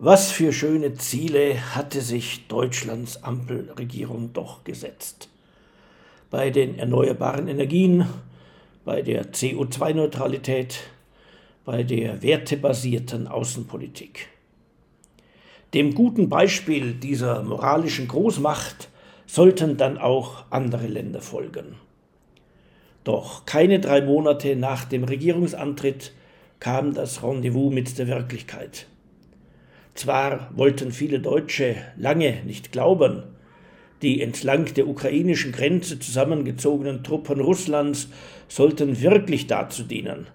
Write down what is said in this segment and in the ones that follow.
Was für schöne Ziele hatte sich Deutschlands Ampelregierung doch gesetzt. Bei den erneuerbaren Energien, bei der CO2-Neutralität, bei der wertebasierten Außenpolitik. Dem guten Beispiel dieser moralischen Großmacht sollten dann auch andere Länder folgen. Doch keine drei Monate nach dem Regierungsantritt kam das Rendezvous mit der Wirklichkeit. Zwar wollten viele Deutsche lange nicht glauben, die entlang der ukrainischen Grenze zusammengezogenen Truppen Russlands sollten wirklich dazu dienen,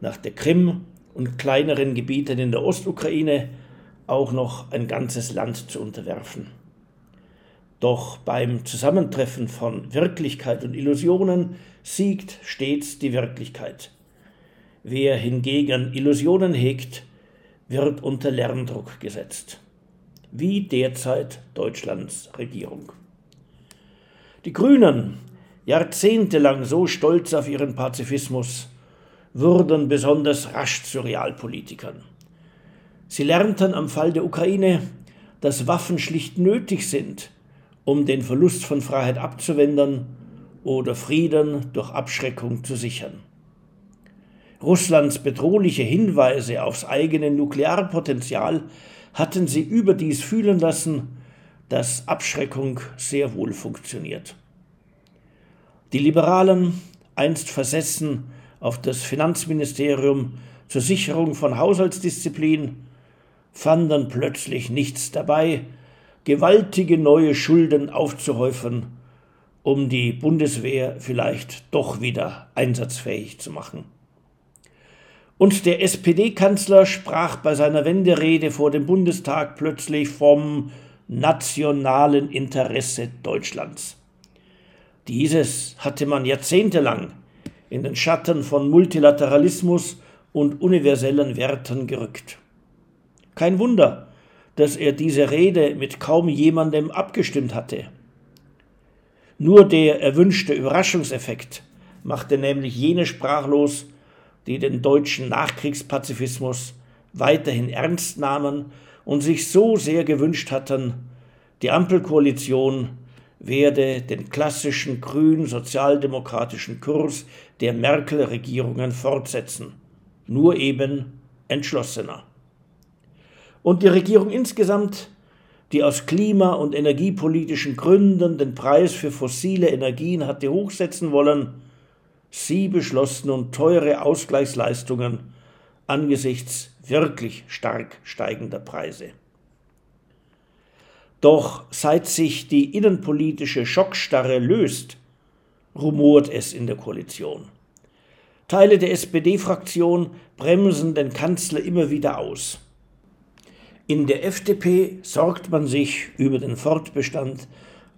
nach der Krim und kleineren Gebieten in der Ostukraine auch noch ein ganzes Land zu unterwerfen. Doch beim Zusammentreffen von Wirklichkeit und Illusionen siegt stets die Wirklichkeit. Wer hingegen Illusionen hegt, wird unter Lerndruck gesetzt, wie derzeit Deutschlands Regierung. Die Grünen, jahrzehntelang so stolz auf ihren Pazifismus, wurden besonders rasch zu Realpolitikern. Sie lernten am Fall der Ukraine, dass Waffen schlicht nötig sind, um den Verlust von Freiheit abzuwenden oder Frieden durch Abschreckung zu sichern. Russlands bedrohliche Hinweise aufs eigene Nuklearpotenzial hatten sie überdies fühlen lassen, dass Abschreckung sehr wohl funktioniert. Die Liberalen, einst versessen auf das Finanzministerium zur Sicherung von Haushaltsdisziplin, fanden plötzlich nichts dabei, gewaltige neue Schulden aufzuhäufen, um die Bundeswehr vielleicht doch wieder einsatzfähig zu machen. Und der SPD-Kanzler sprach bei seiner Wenderede vor dem Bundestag plötzlich vom nationalen Interesse Deutschlands. Dieses hatte man jahrzehntelang in den Schatten von Multilateralismus und universellen Werten gerückt. Kein Wunder, dass er diese Rede mit kaum jemandem abgestimmt hatte. Nur der erwünschte Überraschungseffekt machte nämlich jene sprachlos, die den deutschen Nachkriegspazifismus weiterhin ernst nahmen und sich so sehr gewünscht hatten, die Ampelkoalition werde den klassischen grün-sozialdemokratischen Kurs der Merkel-Regierungen fortsetzen, nur eben entschlossener. Und die Regierung insgesamt, die aus klima- und energiepolitischen Gründen den Preis für fossile Energien hatte hochsetzen wollen, Sie beschloss nun teure Ausgleichsleistungen angesichts wirklich stark steigender Preise. Doch seit sich die innenpolitische Schockstarre löst, rumort es in der Koalition. Teile der SPD-Fraktion bremsen den Kanzler immer wieder aus. In der FDP sorgt man sich über den Fortbestand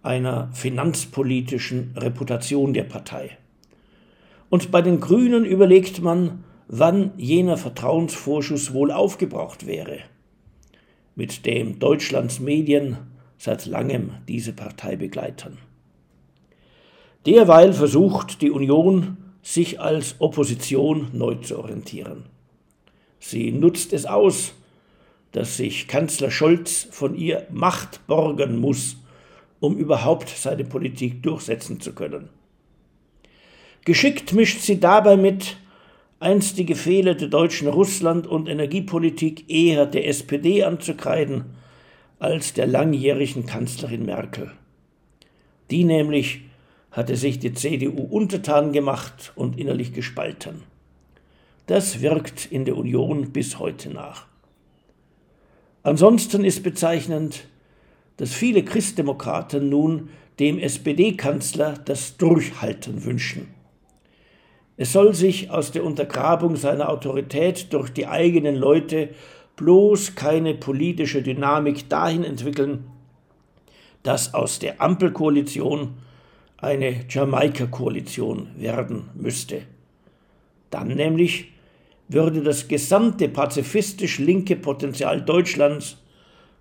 einer finanzpolitischen Reputation der Partei. Und bei den Grünen überlegt man, wann jener Vertrauensvorschuss wohl aufgebraucht wäre, mit dem Deutschlands Medien seit langem diese Partei begleiten. Derweil versucht die Union, sich als Opposition neu zu orientieren. Sie nutzt es aus, dass sich Kanzler Scholz von ihr Macht borgen muss, um überhaupt seine Politik durchsetzen zu können. Geschickt mischt sie dabei mit, einstige Fehler der deutschen Russland- und Energiepolitik eher der SPD anzukreiden als der langjährigen Kanzlerin Merkel. Die nämlich hatte sich die CDU untertan gemacht und innerlich gespalten. Das wirkt in der Union bis heute nach. Ansonsten ist bezeichnend, dass viele Christdemokraten nun dem SPD-Kanzler das Durchhalten wünschen. Es soll sich aus der Untergrabung seiner Autorität durch die eigenen Leute bloß keine politische Dynamik dahin entwickeln, dass aus der Ampelkoalition eine Jamaika-Koalition werden müsste. Dann nämlich würde das gesamte pazifistisch linke Potenzial Deutschlands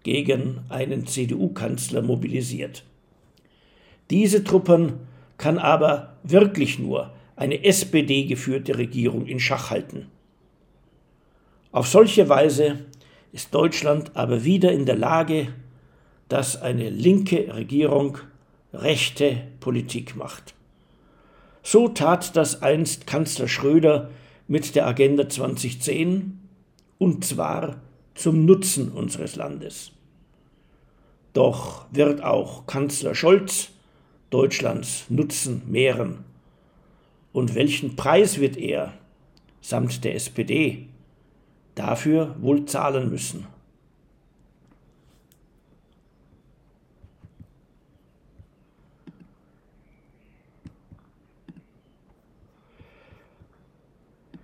gegen einen CDU-Kanzler mobilisiert. Diese Truppen kann aber wirklich nur eine SPD-geführte Regierung in Schach halten. Auf solche Weise ist Deutschland aber wieder in der Lage, dass eine linke Regierung rechte Politik macht. So tat das einst Kanzler Schröder mit der Agenda 2010 und zwar zum Nutzen unseres Landes. Doch wird auch Kanzler Scholz Deutschlands Nutzen mehren. Und welchen Preis wird er samt der SPD dafür wohl zahlen müssen?